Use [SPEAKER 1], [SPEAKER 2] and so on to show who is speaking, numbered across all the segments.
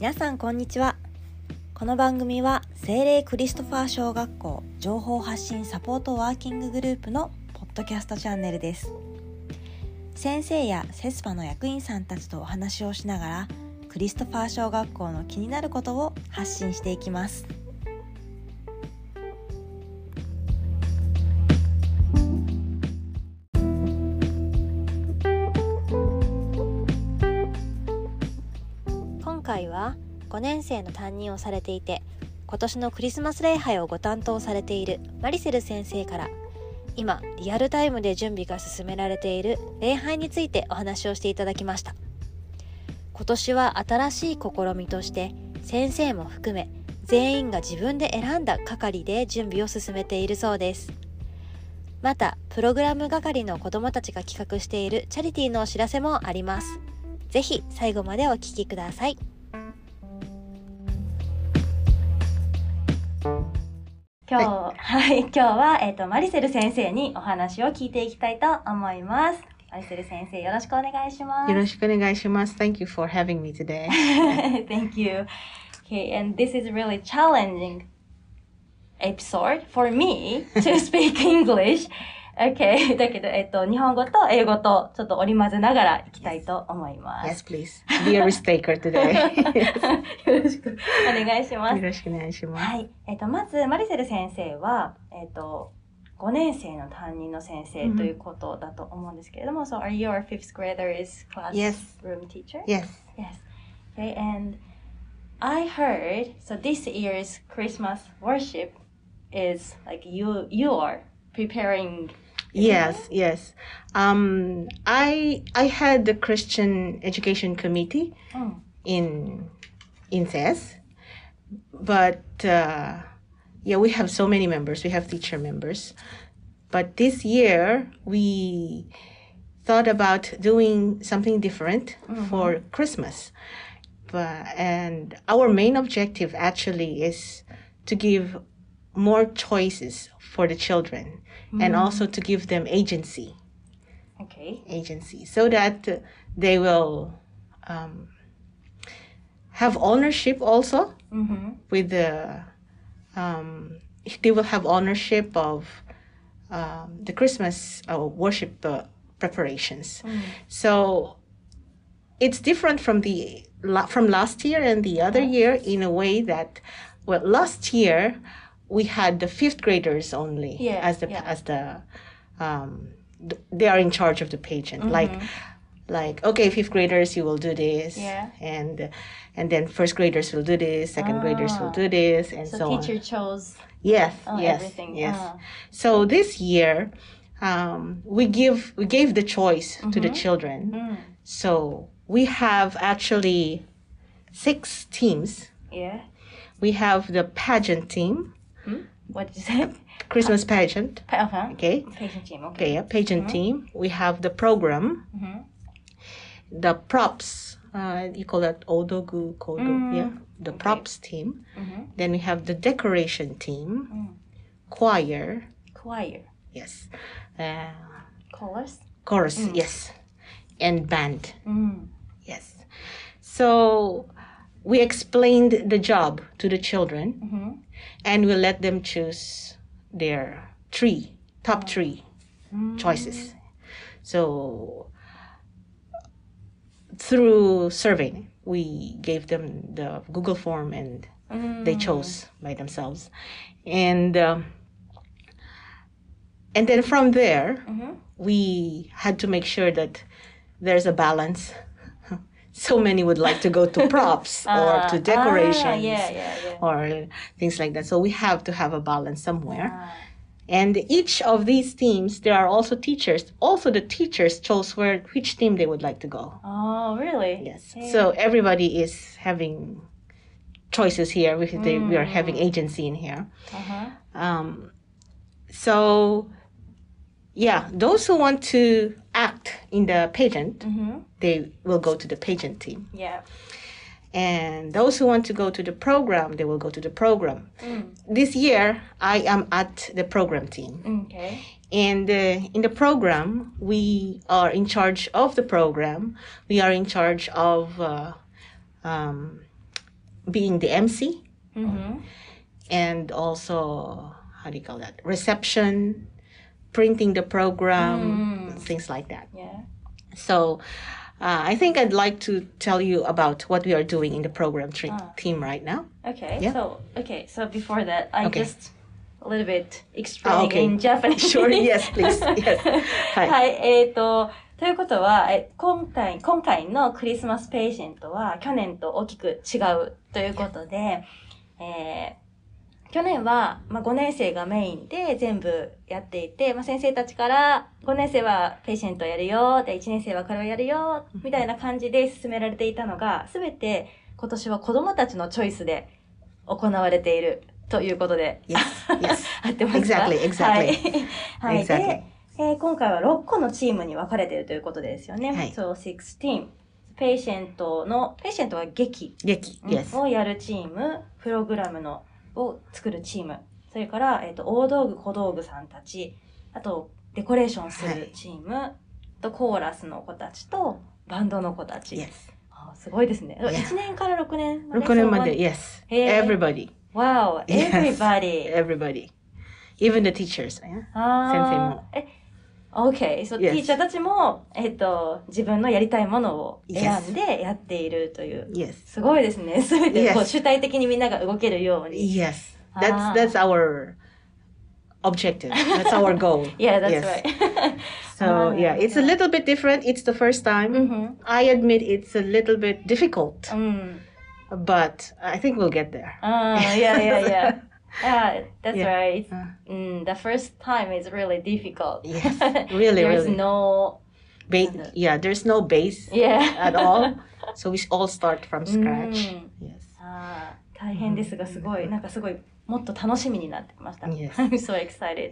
[SPEAKER 1] 皆さんこんにちは。この番組は精霊クリストファー小学校情報発信サポートワーキンググループのポッドキャストチャンネルです。先生やセスパの役員さんたちとお話をしながらクリストファー小学校の気になることを発信していきます。5年生の担任をされていて今年のクリスマス礼拝をご担当されているマリセル先生から今リアルタイムで準備が進められている礼拝についてお話をしていただきました。今年は新しい試みとして先生も含め全員が自分で選んだ係で準備を進めているそうです。またプログラム係の子どもたちが企画しているチャリティーのお知らせもあります。ぜひ最後までお聞きください。今日、はい、今日は、えっ、と、マリセル先生にお話を聞いていきたいと思います。マリセル先生、よろしくお願いします。
[SPEAKER 2] よろしくお願いします。Thank you for having me today.
[SPEAKER 1] Thank you. Okay, and this is really challenging episode for me to speak English. Okay, だけど、えっと、日本語と英語とちょっと織り交ぜながらいきたいと思います。
[SPEAKER 2] Yes, please. Be a risk taker today.
[SPEAKER 1] よろしくお願いします
[SPEAKER 2] よ。ろしくお願いします。
[SPEAKER 1] はい。えっと、まず、マリセル先生は、えっと、5年生の担任の先生ということだと思うんですけれども、So, are you our fifth grader's
[SPEAKER 2] Yes.
[SPEAKER 1] classroom teacher?
[SPEAKER 2] Yes.
[SPEAKER 1] Yes. Okay, and I heard, so this year's Christmas worship is like you, you are preparing.
[SPEAKER 2] Yes, yes. Um, I I had the Christian Education Committee
[SPEAKER 1] うん。
[SPEAKER 2] in in CES, but uh, yeah, we have so many members. We have teacher members, but this year we thought about doing something different for Christmas. But and our main objective actually is to give more choices for the children and also to give them agency
[SPEAKER 1] Okay.
[SPEAKER 2] agency so that they will um, have ownership also
[SPEAKER 1] Mm-hmm.
[SPEAKER 2] with the um, they will have ownership of um, the Christmas uh, worship uh, preparations. So it's different from the from last year and the other year in a way that well last year we had the fifth graders only
[SPEAKER 1] Yeah,
[SPEAKER 2] as the
[SPEAKER 1] yeah.
[SPEAKER 2] as the um, th- they are in charge of the pageant like like okay fifth graders you will do this
[SPEAKER 1] Yeah.
[SPEAKER 2] and and then first graders will do this second graders will do this and so,
[SPEAKER 1] So,
[SPEAKER 2] on
[SPEAKER 1] teacher chose
[SPEAKER 2] yes
[SPEAKER 1] uh,
[SPEAKER 2] yes
[SPEAKER 1] everything.
[SPEAKER 2] yes
[SPEAKER 1] Ah.
[SPEAKER 2] so this year um, we give we gave the choice to the children
[SPEAKER 1] Mm.
[SPEAKER 2] so we have actually six teams
[SPEAKER 1] Yeah.
[SPEAKER 2] we have the pageant team
[SPEAKER 1] What did you say?
[SPEAKER 2] christmas pageant
[SPEAKER 1] Pa- uh-huh.
[SPEAKER 2] okay
[SPEAKER 1] Patient team. Okay.
[SPEAKER 2] okay yeah, pageant team we have the program
[SPEAKER 1] Mhm.
[SPEAKER 2] the props uh, you call that odogu kodo
[SPEAKER 1] Mm.
[SPEAKER 2] yeah the props team
[SPEAKER 1] Mhm.
[SPEAKER 2] then we have the decoration team
[SPEAKER 1] Mm.
[SPEAKER 2] choir
[SPEAKER 1] Choir.
[SPEAKER 2] yes uh,
[SPEAKER 1] Chorus.
[SPEAKER 2] chorus yes and band
[SPEAKER 1] Mm.
[SPEAKER 2] yes so we explained the job to the children
[SPEAKER 1] Mm-hmm.
[SPEAKER 2] And we let them choose their three top three choices. So through survey we gave them the google form and they chose by themselves. And um, and then from there
[SPEAKER 1] Mm-hmm.
[SPEAKER 2] we had to make sure that there's a balance so many would like to go to props or to decorations
[SPEAKER 1] Ah, yeah, yeah, yeah.
[SPEAKER 2] or things like that. So we have to have a balance somewhere.
[SPEAKER 1] Ah.
[SPEAKER 2] and each of these teams there are also teachers. Also the teachers chose where which team they would like to go.
[SPEAKER 1] Oh, really?
[SPEAKER 2] yes. So everybody is having choices here. We, they, we are having agency in here.
[SPEAKER 1] Uh-huh.
[SPEAKER 2] um, so yeah those who want to act in the pageant
[SPEAKER 1] Mm-hmm.
[SPEAKER 2] they will go to the pageant team
[SPEAKER 1] Yeah.
[SPEAKER 2] and those who want to go to the program they will go to the program
[SPEAKER 1] Mm.
[SPEAKER 2] this year i am at the program team
[SPEAKER 1] Okay.
[SPEAKER 2] and uh, in the program we are in charge of the program we are in charge of uh, um, being the MC
[SPEAKER 1] Mm-hmm.
[SPEAKER 2] and also how do you call that reception printing the program things like that
[SPEAKER 1] Yeah.
[SPEAKER 2] so uh, i think i'd like to tell you about what we are doing in the program tre- team right now
[SPEAKER 1] Okay.
[SPEAKER 2] Yeah.
[SPEAKER 1] So okay. So before that, I
[SPEAKER 2] Okay.
[SPEAKER 1] just a little bit explaining
[SPEAKER 2] okay.
[SPEAKER 1] in Japanese.
[SPEAKER 2] sure yes please yes
[SPEAKER 1] は、
[SPEAKER 2] はい
[SPEAKER 1] えっ、と、ということは、え今回、今回のクリスマスペーシェントは去年と大きく違うということで、えー 去年は、まあ、5年生がメインで全部やっていて、まあ、先生たちから5年生はペーシェントやるよ、で1年生はこれをやるよ、みたいな感じで進められていたのが、すべて今年は子供たちのチョイスで行われているということで、
[SPEAKER 2] yes yes
[SPEAKER 1] 合ってますか
[SPEAKER 2] ？Exactly, exactly.
[SPEAKER 1] はい。はい。
[SPEAKER 2] exactly
[SPEAKER 1] で、えー今回は6個のチームに分かれているということですよね。
[SPEAKER 2] はい
[SPEAKER 1] そう、16。ペイシェントの、ペイシェントは劇、
[SPEAKER 2] 劇
[SPEAKER 1] うん
[SPEAKER 2] yes
[SPEAKER 1] をやるチーム、プログラムのを作るチーム、それから、えっ、と、大道具、小道具さんたち、あと、デコレーションするチーム、あと、コーラスの子たちと、バンドの子たち。
[SPEAKER 2] yes
[SPEAKER 1] あすごいですね。
[SPEAKER 2] Yeah
[SPEAKER 1] 1年から6年まで。
[SPEAKER 2] 6年まで。Yes everybody
[SPEAKER 1] Wow,
[SPEAKER 2] Yes.
[SPEAKER 1] everybody.
[SPEAKER 2] everybody even the teachers
[SPEAKER 1] ー。
[SPEAKER 2] 先生も。
[SPEAKER 1] え、OK。そう、
[SPEAKER 2] Yes.
[SPEAKER 1] ティーチャーたちも、えっ、と、自分のやりたいものを選.んでやっているという。
[SPEAKER 2] yes
[SPEAKER 1] すごいですね。すべて.こう主体的にみんなが動けるように。
[SPEAKER 2] yes that's
[SPEAKER 1] Ah.
[SPEAKER 2] that's our objective that's our goal
[SPEAKER 1] Yeah, that's
[SPEAKER 2] yes.
[SPEAKER 1] right.
[SPEAKER 2] so
[SPEAKER 1] Ah,
[SPEAKER 2] yeah it's a
[SPEAKER 1] yeah.
[SPEAKER 2] little bit different it's the first time
[SPEAKER 1] うん。
[SPEAKER 2] I admit it's a little bit difficult
[SPEAKER 1] うん。
[SPEAKER 2] but I think we'll get there
[SPEAKER 1] ああ、いやいやいや。Yeah, that's
[SPEAKER 2] Yeah.
[SPEAKER 1] right.
[SPEAKER 2] う
[SPEAKER 1] Mm, the first time is really difficult.
[SPEAKER 2] Yes, really,
[SPEAKER 1] There's
[SPEAKER 2] really.
[SPEAKER 1] no,
[SPEAKER 2] Ba- yeah there's no base
[SPEAKER 1] yeah.
[SPEAKER 2] at all so we all start from scratch
[SPEAKER 1] うん
[SPEAKER 2] yes
[SPEAKER 1] ああ、大変ですが、すごい、なんかすごい、もっと楽しみになってきました。
[SPEAKER 2] Yes.
[SPEAKER 1] I'm so excited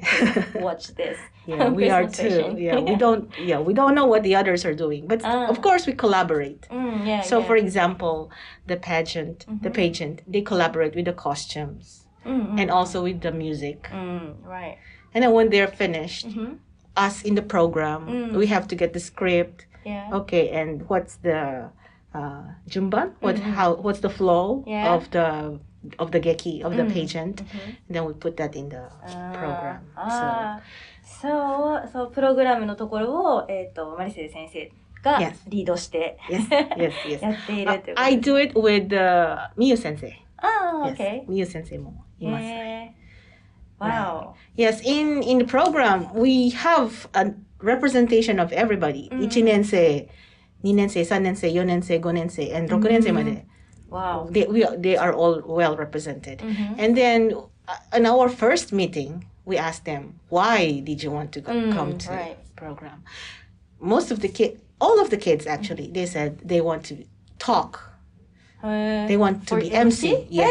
[SPEAKER 1] to watch this.
[SPEAKER 2] yeah we are
[SPEAKER 1] Christmas
[SPEAKER 2] too
[SPEAKER 1] session.
[SPEAKER 2] yeah we don't yeah we don't know what the others are doing but
[SPEAKER 1] Ah.
[SPEAKER 2] of course we collaborate
[SPEAKER 1] うん、yeah,
[SPEAKER 2] so
[SPEAKER 1] yeah.
[SPEAKER 2] for example the pageant the pageant they collaborate with the costumes
[SPEAKER 1] うんうん
[SPEAKER 2] and also with the music
[SPEAKER 1] うん、right.
[SPEAKER 2] and then when they're finished
[SPEAKER 1] うん、
[SPEAKER 2] us in the program
[SPEAKER 1] Mm.
[SPEAKER 2] we have to get the script
[SPEAKER 1] yeah.
[SPEAKER 2] okay and what's the uh jumban what how what's the flow
[SPEAKER 1] Mm-hmm. Yeah.
[SPEAKER 2] of the of the geki of the
[SPEAKER 1] Mm.
[SPEAKER 2] pageant
[SPEAKER 1] Mhm.
[SPEAKER 2] then we put that in the program
[SPEAKER 1] ああ、そう、そう、プログラムのところを、えっ、と、マリセル先生が
[SPEAKER 2] Yes.
[SPEAKER 1] リードして、
[SPEAKER 2] so yes yes yes
[SPEAKER 1] やっている
[SPEAKER 2] Uh,
[SPEAKER 1] ということ
[SPEAKER 2] I do it with uh, Miyu sensei
[SPEAKER 1] あ あ、
[SPEAKER 2] yes
[SPEAKER 1] OK。
[SPEAKER 2] Miyu sensei もいます
[SPEAKER 1] へー。Wow.
[SPEAKER 2] Yes, in in the program we have a representation of everybody.
[SPEAKER 1] うん
[SPEAKER 2] 1年生、2年生、3年生、4年生、5年生、and 6年生まで。
[SPEAKER 1] Wow.
[SPEAKER 2] They, we, are- they are all well represented.
[SPEAKER 1] うん
[SPEAKER 2] And then uh, in our first meeting, we asked them, why did you want to go,
[SPEAKER 1] Mm,
[SPEAKER 2] come to
[SPEAKER 1] right.
[SPEAKER 2] the program? Most of the kids, all of the kids actually, they said they want to talk.
[SPEAKER 1] へー
[SPEAKER 2] They want to
[SPEAKER 1] For
[SPEAKER 2] be MC.
[SPEAKER 1] MC?
[SPEAKER 2] Yes.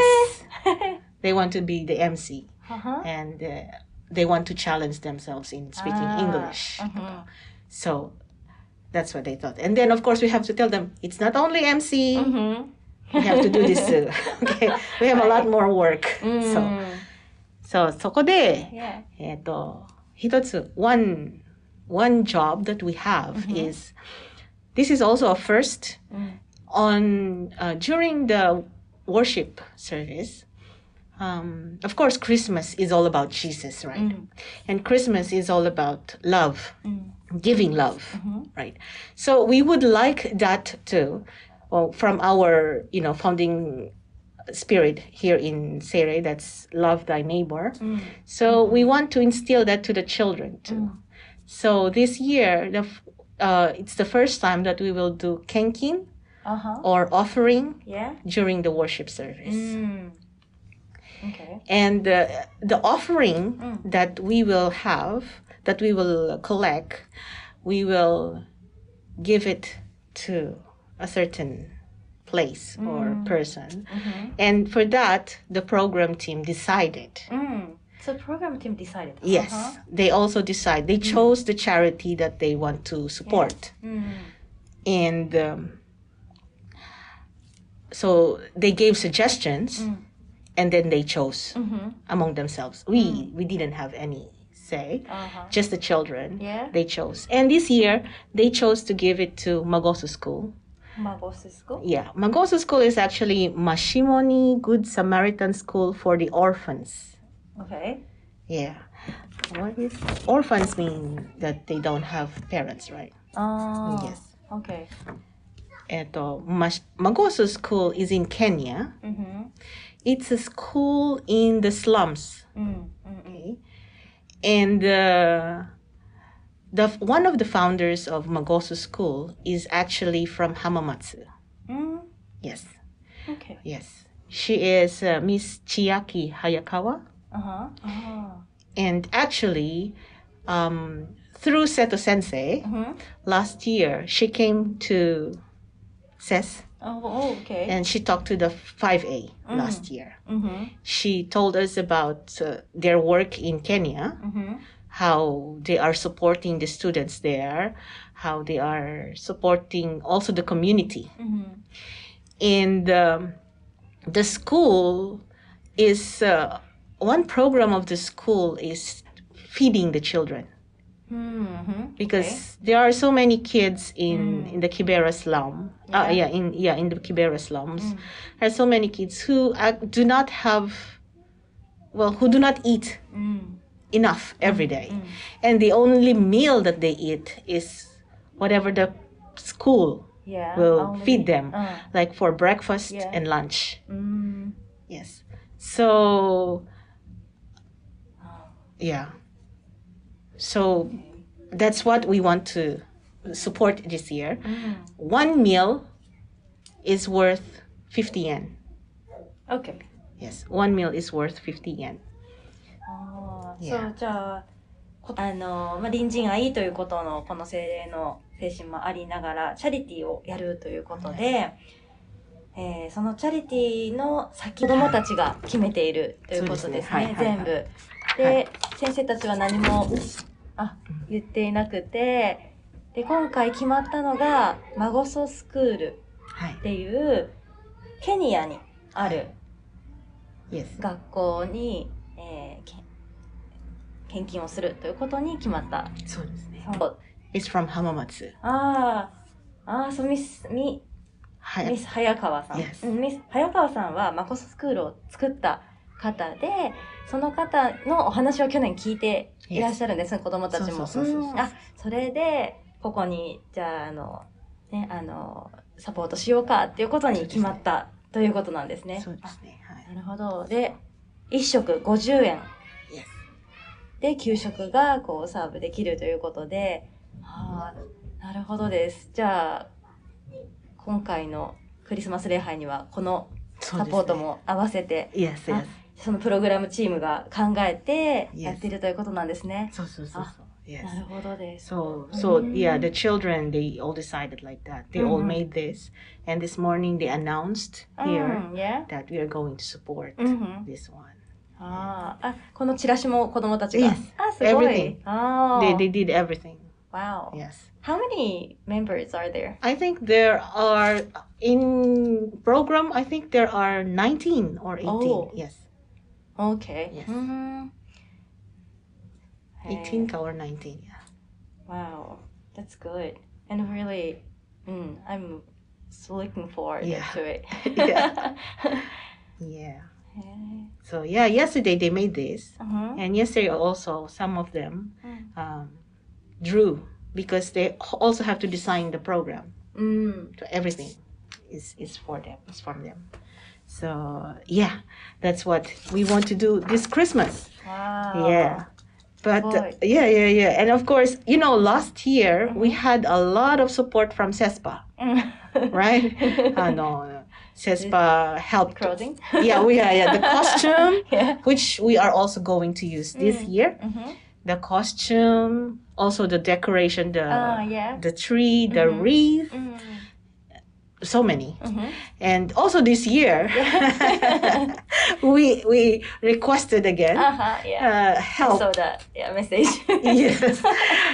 [SPEAKER 2] they want to be the MC.
[SPEAKER 1] はは
[SPEAKER 2] and uh, they want to challenge themselves in speaking
[SPEAKER 1] Ah,
[SPEAKER 2] English.
[SPEAKER 1] mhm.
[SPEAKER 2] So that's what they thought. And then, of course, we have to tell them it's not only MC,
[SPEAKER 1] うん。
[SPEAKER 2] we have to do this too. okay, we have a lot more work.
[SPEAKER 1] うん。
[SPEAKER 2] So, so そこで、
[SPEAKER 1] Yeah.
[SPEAKER 2] えっと、一つ、one, one job that we have is, this is also a first
[SPEAKER 1] うん。
[SPEAKER 2] on uh, during the worship service um, of course christmas is all about jesus right
[SPEAKER 1] mm.
[SPEAKER 2] and christmas is all about love
[SPEAKER 1] mm.
[SPEAKER 2] giving love
[SPEAKER 1] mm-hmm.
[SPEAKER 2] right so we would like that too well, from our you know founding spirit here in Seirei that's love thy neighbor
[SPEAKER 1] mm.
[SPEAKER 2] so we want to instill that to the children too mm. so this year the uh, it's the first time that we will do kenkin
[SPEAKER 1] uh-huh.
[SPEAKER 2] or offering
[SPEAKER 1] yeah.
[SPEAKER 2] during the worship service.
[SPEAKER 1] Mm. Okay.
[SPEAKER 2] And uh, the offering
[SPEAKER 1] mm.
[SPEAKER 2] that we will have, that we will collect, we will give it to a certain place mm. or person.
[SPEAKER 1] Mm-hmm.
[SPEAKER 2] And for that, the program team decided.
[SPEAKER 1] Mm. So program team decided.
[SPEAKER 2] Yes,
[SPEAKER 1] uh-huh.
[SPEAKER 2] they also decide. They mm. chose the charity that they want to support.
[SPEAKER 1] Yes. Mm.
[SPEAKER 2] And um, so they gave suggestions
[SPEAKER 1] mm.
[SPEAKER 2] and then they chose
[SPEAKER 1] mm-hmm.
[SPEAKER 2] among themselves we mm. we didn't have any say
[SPEAKER 1] uh-huh.
[SPEAKER 2] just the children
[SPEAKER 1] yeah
[SPEAKER 2] they chose and this year they chose to give it to magoso school
[SPEAKER 1] Magoso School?
[SPEAKER 2] Yeah. Magoso School is actually Mashimoni Good Samaritan School for the Orphans.
[SPEAKER 1] Okay.
[SPEAKER 2] Yeah. What is orphans mean that they don't have parents, right?
[SPEAKER 1] Oh.
[SPEAKER 2] Yes.
[SPEAKER 1] Okay.
[SPEAKER 2] えっ、ー、と、ま、Magoso School is in Kenya.、
[SPEAKER 1] Mm hmm.
[SPEAKER 2] It's a school in the slums.
[SPEAKER 1] -hmm.
[SPEAKER 2] Okay. And uh, the one of the founders of Magoso School is actually from Hamamatsu.
[SPEAKER 1] Mm?
[SPEAKER 2] Yes.
[SPEAKER 1] Okay.
[SPEAKER 2] Yes. She is uh, Miss Chiaki Hayakawa.
[SPEAKER 1] Uh-huh. uh-huh.
[SPEAKER 2] And actually, um, through Seto Sensei,
[SPEAKER 1] mm-hmm.
[SPEAKER 2] last year she came to Says,
[SPEAKER 1] oh, oh, okay.
[SPEAKER 2] And she talked to the 5A mm. Mm-hmm. last year.
[SPEAKER 1] Mm-hmm.
[SPEAKER 2] She told us about uh, their work in Kenya,
[SPEAKER 1] mm-hmm.
[SPEAKER 2] how they are supporting the students there, how they are supporting also the community.
[SPEAKER 1] Mm-hmm.
[SPEAKER 2] And um, the school is uh, one program of the school is feeding the children.
[SPEAKER 1] Mm-hmm.
[SPEAKER 2] Because okay. there are so many kids in mm. in the Kibera slum. Uh, yeah. Uh, yeah, in yeah in the Kibera slums, mm. there are so many kids who uh, do not have, well, who do not eat
[SPEAKER 1] mm.
[SPEAKER 2] enough every mm. day, mm. and the only meal that they eat is whatever the school
[SPEAKER 1] yeah,
[SPEAKER 2] will
[SPEAKER 1] only,
[SPEAKER 2] feed them,
[SPEAKER 1] uh,
[SPEAKER 2] like for breakfast
[SPEAKER 1] yeah.
[SPEAKER 2] and lunch.
[SPEAKER 1] Mm.
[SPEAKER 2] Yes, so oh. yeah So that's what we want to support this year.
[SPEAKER 1] うん。
[SPEAKER 2] One meal is worth 50 yen.
[SPEAKER 1] Okay.
[SPEAKER 2] Yes, one meal is worth 50 yen.
[SPEAKER 1] ああ、
[SPEAKER 2] Yeah.
[SPEAKER 1] そう、じゃあ、こあの、まあ、隣人愛ということの、この精霊の精神もありながら、チャリティーをやるということで、えーそのチャリティーの先、子供たちが決めているということですね、
[SPEAKER 2] すねはいはいはい
[SPEAKER 1] 全部。で、先生たちは何も、あ、言っていなくて、で、今回決まったのが、マゴソスクールっていう、ケニアにある.学校に、えーけ献金をするということに決まった。
[SPEAKER 2] そうですね。
[SPEAKER 1] そう
[SPEAKER 2] It's from Hamamatsu.
[SPEAKER 1] ああ、ああ、そう、ミス、ミ、
[SPEAKER 2] はい
[SPEAKER 1] ミス早川さん。
[SPEAKER 2] Yes
[SPEAKER 1] うんミス早川さんはマコススクールを作った方で、その方のお話を去年聞いていらっしゃるんです、子供たちも。あ、それで、ここに、じゃあ、あの、ね、あの、サポートしようかっていうことに決まったということなんですね。
[SPEAKER 2] そうですね。はい。
[SPEAKER 1] あなるほど。で、一食50円。で、給食がこうサーブできるということで、はあ、なるほどです。じゃあ、今回のクリスマス礼拝にはこのサポートも合わせて、
[SPEAKER 2] Yes, yes.
[SPEAKER 1] そのプログラムチームが考えて
[SPEAKER 2] Yes.
[SPEAKER 1] やっているということなんですね。
[SPEAKER 2] そうそうそうそう。Yes.
[SPEAKER 1] なるほどです。
[SPEAKER 2] So, so
[SPEAKER 1] Mm.
[SPEAKER 2] yeah, the children they all decided like that. They all
[SPEAKER 1] Mhm.
[SPEAKER 2] made this, and this morning they announced here
[SPEAKER 1] うん、yeah?
[SPEAKER 2] that we are going to support
[SPEAKER 1] うんうん。
[SPEAKER 2] this one.
[SPEAKER 1] あーあ、このチラシも子供たちが。
[SPEAKER 2] Yes.
[SPEAKER 1] あ、すごい
[SPEAKER 2] Everything.。
[SPEAKER 1] ああ。
[SPEAKER 2] They they did everything.
[SPEAKER 1] Wow.
[SPEAKER 2] Yes.
[SPEAKER 1] How many members are there?
[SPEAKER 2] I think there are in program. I think there are nineteen or eighteen.
[SPEAKER 1] Oh.
[SPEAKER 2] Yes,
[SPEAKER 1] Okay.
[SPEAKER 2] Yes.
[SPEAKER 1] うーん
[SPEAKER 2] eighteen or nineteen. Yeah.
[SPEAKER 1] Wow, that's good. And really, mm, I'm looking forward
[SPEAKER 2] Yeah.
[SPEAKER 1] to it.
[SPEAKER 2] Yeah. Yeah. So yeah, yesterday they made this,
[SPEAKER 1] uh-huh.
[SPEAKER 2] and yesterday also some of them
[SPEAKER 1] Mm.
[SPEAKER 2] um, drew because they also have to design the program.
[SPEAKER 1] Mm.
[SPEAKER 2] So everything is is for them. It's from them. So yeah, that's what we want to do this Christmas.
[SPEAKER 1] Wow.
[SPEAKER 2] Yeah. But uh, yeah, yeah, yeah. And of course, you know, last year we had a lot of support from CESPA, right? uh, no, CESPA helped.
[SPEAKER 1] Clothing?
[SPEAKER 2] Yeah, we yeah, yeah. The costume,
[SPEAKER 1] yeah.
[SPEAKER 2] which we are also going to use this
[SPEAKER 1] Mm.
[SPEAKER 2] year.
[SPEAKER 1] Mm-hmm.
[SPEAKER 2] The costume, also the decoration, the
[SPEAKER 1] Ah, yeah.
[SPEAKER 2] the tree, the
[SPEAKER 1] Mhm.
[SPEAKER 2] wreath,
[SPEAKER 1] Mm.
[SPEAKER 2] So many.
[SPEAKER 1] Mm-hmm.
[SPEAKER 2] And also this year, we we requested again
[SPEAKER 1] Uh-huh, yeah.
[SPEAKER 2] uh, help.
[SPEAKER 1] saw that yeah, message.
[SPEAKER 2] yes,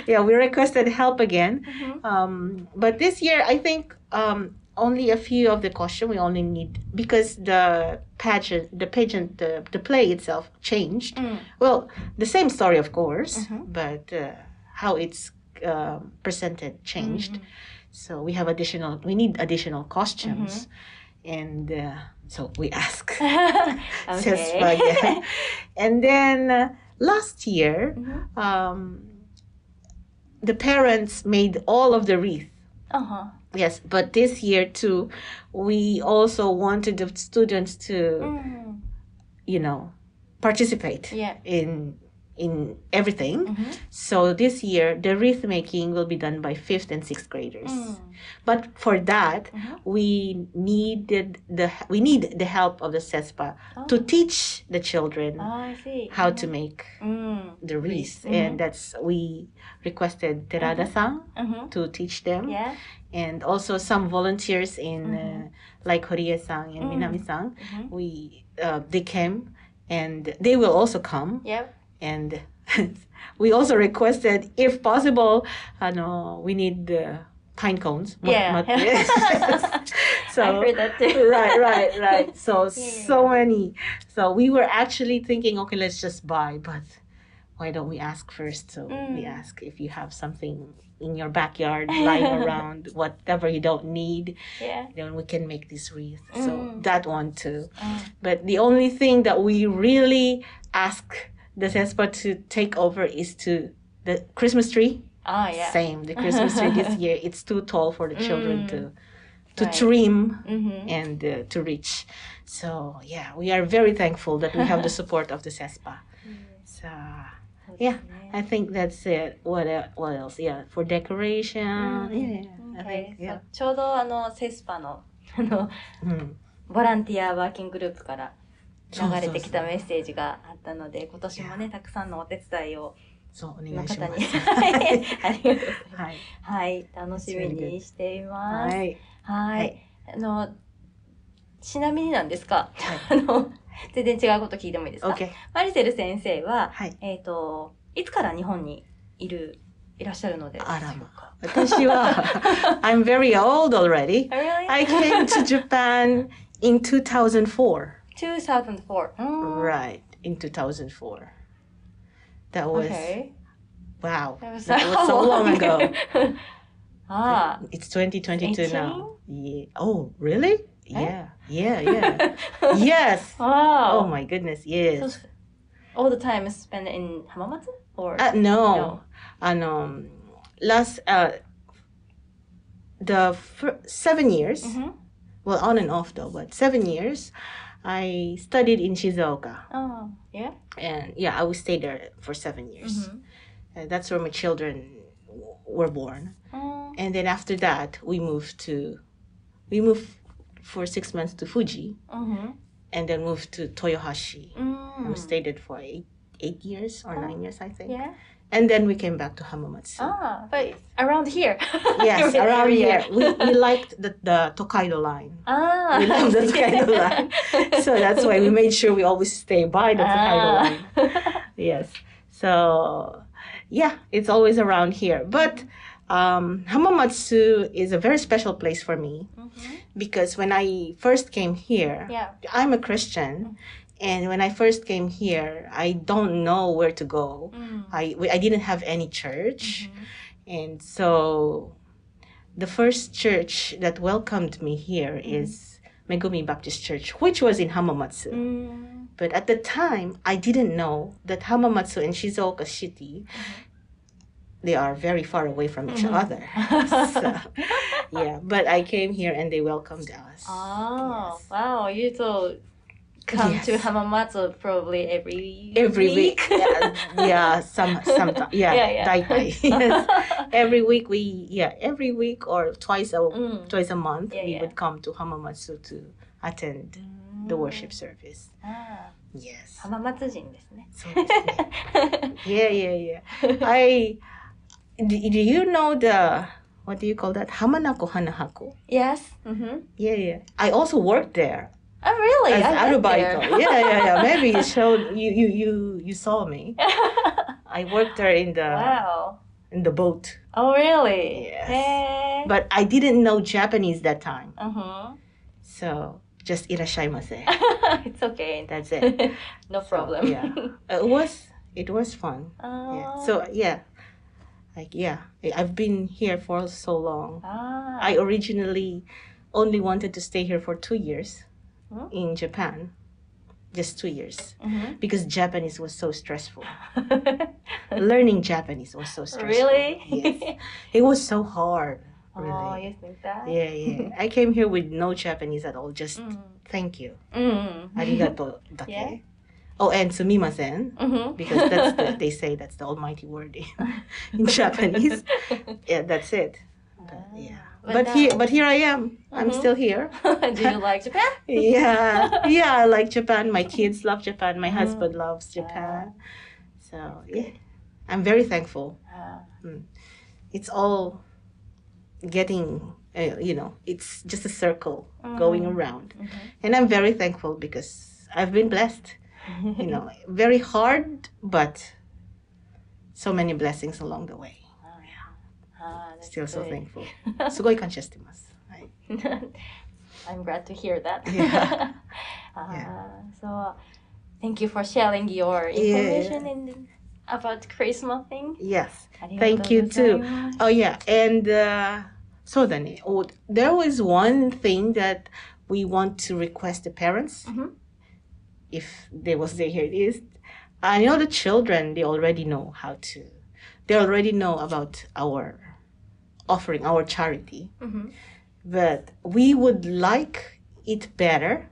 [SPEAKER 2] yeah, we requested help again.
[SPEAKER 1] Mhm.
[SPEAKER 2] Um, but this year, I think um, only a few of the costume we only need because the pageant, the pageant, the, the play itself changed.
[SPEAKER 1] Mm.
[SPEAKER 2] Well, the same story, of course,
[SPEAKER 1] Mhm.
[SPEAKER 2] but uh, how it's uh, percentage changed. So we have additional. We need additional costumes, and uh, so we ask.
[SPEAKER 1] Okay.
[SPEAKER 2] And then uh, last year,
[SPEAKER 1] Mhm.
[SPEAKER 2] um, the parents made all of the wreath.
[SPEAKER 1] uh-huh.
[SPEAKER 2] Yes, but this year too, we also wanted the students to,
[SPEAKER 1] Mm.
[SPEAKER 2] you know, participate
[SPEAKER 1] Yeah.
[SPEAKER 2] in in everything.
[SPEAKER 1] Mhm.
[SPEAKER 2] So this year, the wreath making will be done by fifth and sixth graders.
[SPEAKER 1] Mm.
[SPEAKER 2] But for that,
[SPEAKER 1] Mhm.
[SPEAKER 2] we needed the we need the help of the CESPA to
[SPEAKER 1] Oh.
[SPEAKER 2] teach the children
[SPEAKER 1] see.
[SPEAKER 2] how to make
[SPEAKER 1] Mm.
[SPEAKER 2] the wreath,
[SPEAKER 1] Mhm.
[SPEAKER 2] and that's we requested Terada-san
[SPEAKER 1] Mhm.
[SPEAKER 2] to teach them,
[SPEAKER 1] Yeah.
[SPEAKER 2] and also some volunteers in
[SPEAKER 1] Mhm.
[SPEAKER 2] uh, like Horie-san and
[SPEAKER 1] Mm.
[SPEAKER 2] Minami-san.
[SPEAKER 1] Mhm.
[SPEAKER 2] We uh, they came, and they will also come,
[SPEAKER 1] Yep.
[SPEAKER 2] And we also requested if possible, ano, we need the pine cones.
[SPEAKER 1] Yeah.
[SPEAKER 2] so
[SPEAKER 1] I heard that too.
[SPEAKER 2] right, right, right. So
[SPEAKER 1] Yeah.
[SPEAKER 2] so many. So we were actually thinking, okay, let's just buy, but why don't we ask first? So we
[SPEAKER 1] Mm.
[SPEAKER 2] ask if you have something in your backyard lying around, whatever you don't need,
[SPEAKER 1] Yeah.
[SPEAKER 2] then we can make this wreath. So
[SPEAKER 1] Mm.
[SPEAKER 2] that one too.
[SPEAKER 1] Mm.
[SPEAKER 2] But the only thing that we really ask the CESPA to take over is to the Christmas tree.
[SPEAKER 1] Oh, yeah.
[SPEAKER 2] Same. The Christmas tree this year, it's too tall for the children
[SPEAKER 1] mm.
[SPEAKER 2] to to
[SPEAKER 1] right.
[SPEAKER 2] trim
[SPEAKER 1] mm-hmm.
[SPEAKER 2] and uh, to reach. So yeah, we are very thankful that we have the support of the CESPA. Mm. So yeah, I think that's it. What what else? Yeah, for decoration. Mm. Yeah, okay. think, yeah.
[SPEAKER 1] So, ちょうどあのセスパのあの、
[SPEAKER 2] うん、
[SPEAKER 1] ボランティアワーキンググループから 流れてきたメッセージがあったので今年もねたくさんのお手伝いを
[SPEAKER 2] そうお願
[SPEAKER 1] の
[SPEAKER 2] いします。
[SPEAKER 1] ありがとうございます。
[SPEAKER 2] はい
[SPEAKER 1] はい、楽しみにしています。
[SPEAKER 2] はい
[SPEAKER 1] はい、
[SPEAKER 2] はい
[SPEAKER 1] あのちなみになんですが、あの全然違うこと聞いてもいいですか
[SPEAKER 2] ？OK
[SPEAKER 1] マリセル先生は
[SPEAKER 2] はい。
[SPEAKER 1] えっ、といつから日本にいるいらっしゃるので。
[SPEAKER 2] あらま私は I'm very old already.
[SPEAKER 1] Oh?
[SPEAKER 2] I came to Japan in 2004.
[SPEAKER 1] 2004. Mm.
[SPEAKER 2] Right, in 2004. That was
[SPEAKER 1] Okay.
[SPEAKER 2] wow.
[SPEAKER 1] That was,
[SPEAKER 2] That was so long ago.
[SPEAKER 1] ah.
[SPEAKER 2] It's 2022
[SPEAKER 1] 18?
[SPEAKER 2] now. Yeah. Oh, really?
[SPEAKER 1] Eh?
[SPEAKER 2] Yeah. Yeah, yeah. yes.
[SPEAKER 1] wow.
[SPEAKER 2] Oh my goodness.
[SPEAKER 1] So,
[SPEAKER 2] Yes.
[SPEAKER 1] all the time is spent in Hamamatsu or
[SPEAKER 2] Uh, no.
[SPEAKER 1] No.
[SPEAKER 2] And um last uh the fir- 7 years.
[SPEAKER 1] Mhm.
[SPEAKER 2] Well, on and off though, but 7 years I studied in Shizuoka.
[SPEAKER 1] Oh, yeah.
[SPEAKER 2] And yeah, I would stay there for 7 years.
[SPEAKER 1] Mhm.
[SPEAKER 2] Uh, that's where my children w- were born.
[SPEAKER 1] Mm.
[SPEAKER 2] And then after that, we moved to, we moved for six months to Fuji,
[SPEAKER 1] Mhm.
[SPEAKER 2] and then moved to Toyohashi.
[SPEAKER 1] Mm.
[SPEAKER 2] We stayed there for eight, eight years or nine years, I think.
[SPEAKER 1] Yeah.
[SPEAKER 2] And then we came back to Hamamatsu.
[SPEAKER 1] Ah, but around here.
[SPEAKER 2] Yes, around here. We, we liked the, the Tokaido line.
[SPEAKER 1] Ah.
[SPEAKER 2] We love the Tokaido line. So that's why we made sure we always stay by the Tokaido
[SPEAKER 1] Ah.
[SPEAKER 2] line. Yes. So, yeah, it's always around here. But um, Hamamatsu is a very special place for me
[SPEAKER 1] Mhm.
[SPEAKER 2] because when I first came here,
[SPEAKER 1] Yeah.
[SPEAKER 2] I'm a Christian. And when I first came here, I don't know where to go.
[SPEAKER 1] Mm.
[SPEAKER 2] I, I didn't have any church.
[SPEAKER 1] Mhm.
[SPEAKER 2] And so the first church that welcomed me here
[SPEAKER 1] Mm-hmm.
[SPEAKER 2] is Megumi Baptist Church, which was in Hamamatsu.
[SPEAKER 1] Mm.
[SPEAKER 2] But at the time, I didn't know that Hamamatsu and Shizuoka City, they are very far away from each
[SPEAKER 1] Mhm.
[SPEAKER 2] other. so, yeah, but I came here and they welcomed us.
[SPEAKER 1] Oh,
[SPEAKER 2] Yes.
[SPEAKER 1] wow. You so come to
[SPEAKER 2] Yes.
[SPEAKER 1] Hamamatsu probably every
[SPEAKER 2] Every week, yeah, yeah, some, sometimes, yeah,
[SPEAKER 1] Yeah, yeah.
[SPEAKER 2] daitai, yes. Every week we, yeah, every week or twice a
[SPEAKER 1] Mm.
[SPEAKER 2] twice a month
[SPEAKER 1] Yeah,
[SPEAKER 2] we
[SPEAKER 1] yeah.
[SPEAKER 2] would come to Hamamatsu to attend the worship service.
[SPEAKER 1] あ
[SPEAKER 2] Yes.
[SPEAKER 1] あ、浜松人ですね。
[SPEAKER 2] そうですね yeah, yeah, yeah. I do, do you know the what do you call that? Hamanako Hanahako.
[SPEAKER 1] yes. Mm-hmm.
[SPEAKER 2] Yeah, yeah. I also worked there
[SPEAKER 1] Oh, really?
[SPEAKER 2] as
[SPEAKER 1] I
[SPEAKER 2] arubaito. Yeah, yeah, yeah. Maybe you showed you you you you saw me. I worked there in the
[SPEAKER 1] wow.
[SPEAKER 2] in the boat,
[SPEAKER 1] Oh, really?
[SPEAKER 2] Yes.
[SPEAKER 1] Hey.
[SPEAKER 2] but I didn't know Japanese that time.
[SPEAKER 1] uh-huh.
[SPEAKER 2] So just irashaimase.
[SPEAKER 1] it's okay.
[SPEAKER 2] That's it.
[SPEAKER 1] no
[SPEAKER 2] So,
[SPEAKER 1] problem.
[SPEAKER 2] yeah. It was it was fun.
[SPEAKER 1] Oh.
[SPEAKER 2] Yeah. So yeah, Like yeah, I've been here for so long.
[SPEAKER 1] ああ
[SPEAKER 2] I originally only wanted to stay here for two years
[SPEAKER 1] huh?
[SPEAKER 2] in Japan just two years
[SPEAKER 1] mm-hmm.
[SPEAKER 2] because Japanese was so stressful. Learning Japanese was so stressful.
[SPEAKER 1] Really?
[SPEAKER 2] Yes. it was so hard.
[SPEAKER 1] Oh,
[SPEAKER 2] really.
[SPEAKER 1] Oh, you think that?
[SPEAKER 2] Yeah, yeah. I came here with no Japanese at all. Just
[SPEAKER 1] mm.
[SPEAKER 2] thank you.
[SPEAKER 1] Mm.
[SPEAKER 2] Arigato dake.
[SPEAKER 1] Yeah.
[SPEAKER 2] Oh, and sumimasen,
[SPEAKER 1] mm-hmm.
[SPEAKER 2] because that's the, they say that's the almighty word in, in Japanese. yeah, that's it. But, ah. yeah.
[SPEAKER 1] But,
[SPEAKER 2] here, um, but here I am. Mm-hmm.
[SPEAKER 1] I'm
[SPEAKER 2] still here.
[SPEAKER 1] Do you like Japan?
[SPEAKER 2] yeah, yeah, I like Japan. My kids love Japan. My husband mm. loves Japan. Ah. So yeah, I'm very thankful.
[SPEAKER 1] Ah. Mm.
[SPEAKER 2] It's all getting uh, you know it's just a circle
[SPEAKER 1] mm.
[SPEAKER 2] going
[SPEAKER 1] mm-hmm.
[SPEAKER 2] around
[SPEAKER 1] mm-hmm.
[SPEAKER 2] and i'm very thankful because i've been blessed you know very hard but so many blessings along the way
[SPEAKER 1] あー
[SPEAKER 2] Still so
[SPEAKER 1] that's great.
[SPEAKER 2] thankful. すごい感謝してます。はい。
[SPEAKER 1] I'm glad to hear that.
[SPEAKER 2] Yeah.
[SPEAKER 1] Ah, so, thank you for sharing your information in, about Christmas thing.
[SPEAKER 2] Yes.
[SPEAKER 1] ありがとうござ
[SPEAKER 2] Thank you
[SPEAKER 1] い
[SPEAKER 2] too.
[SPEAKER 1] ます
[SPEAKER 2] Oh yeah, and uh, そうだね。Oh, there was one thing that we want to request the parents.
[SPEAKER 1] Mhm.
[SPEAKER 2] If they was there, here it is. I know the children. They already know how to. They already know about our offering, our charity.
[SPEAKER 1] Mm-hmm.
[SPEAKER 2] But we would like it better.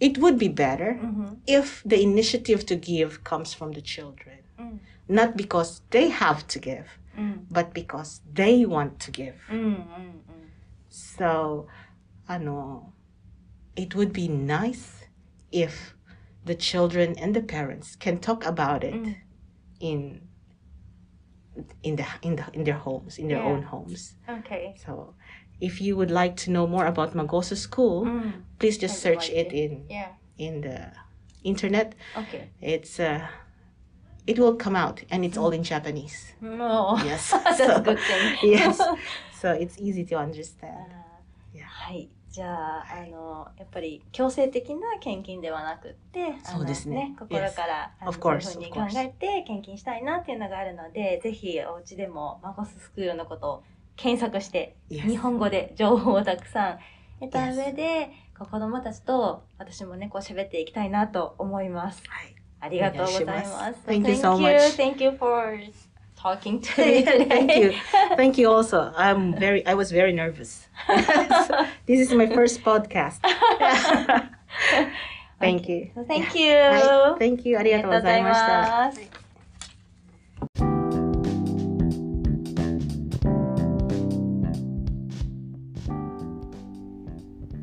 [SPEAKER 2] It would be better
[SPEAKER 1] mm-hmm.
[SPEAKER 2] if the initiative to give comes from the children,
[SPEAKER 1] mm.
[SPEAKER 2] not because they have to give,
[SPEAKER 1] mm.
[SPEAKER 2] but because they want to give.
[SPEAKER 1] Mm, mm, mm.
[SPEAKER 2] so, I know it would be nice if the children and the parents can talk about it
[SPEAKER 1] mm.
[SPEAKER 2] in in the in the in their homes in their
[SPEAKER 1] yeah.
[SPEAKER 2] own homes.
[SPEAKER 1] Okay.
[SPEAKER 2] So if you would like to know more about magoso school
[SPEAKER 1] mm.
[SPEAKER 2] please just
[SPEAKER 1] I'd
[SPEAKER 2] search
[SPEAKER 1] like
[SPEAKER 2] it,
[SPEAKER 1] it,
[SPEAKER 2] in
[SPEAKER 1] yeah.
[SPEAKER 2] in the internet.
[SPEAKER 1] Okay.
[SPEAKER 2] It's uh it will come out and it's all in japanese.
[SPEAKER 1] No.
[SPEAKER 2] Yes.
[SPEAKER 1] That's
[SPEAKER 2] so,
[SPEAKER 1] a good thing.
[SPEAKER 2] yes. So it's easy to understand.
[SPEAKER 1] Uh,
[SPEAKER 2] yeah.
[SPEAKER 1] はいじゃあ、あの、やっぱり強制的な献金ではなくって、
[SPEAKER 2] そうですね
[SPEAKER 1] 心から、あのそういうふうに.考えて献金したいなっていうのがあるので、ぜひお家でもマゴススクールのことを検索して、
[SPEAKER 2] Yes.
[SPEAKER 1] 日本語で情報をたくさん得た
[SPEAKER 2] Yes.
[SPEAKER 1] 上で、こう子供たちと私もね、こう喋っていきたいなと思います。
[SPEAKER 2] はい
[SPEAKER 1] ありがとうございます。
[SPEAKER 2] Thank you so much.
[SPEAKER 1] Thank you for talking to me today.
[SPEAKER 2] Thank you. Thank you also. I'm very I was very nervous. this is my first podcast. Thank you.
[SPEAKER 1] Thank you.
[SPEAKER 2] はい Thank you. あ
[SPEAKER 1] あ
[SPEAKER 2] りがとうございました。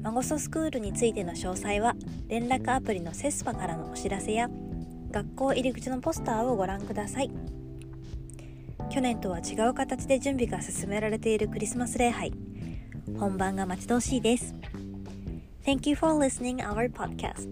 [SPEAKER 3] マゴソスクールについての詳細は連絡アプリのセスパからのお知らせや学校入り口のポスターをご覧ください去年とは違う形で準備が進められているクリスマス礼拝。本番が待ち遠しいです。Thank you for listening our podcast.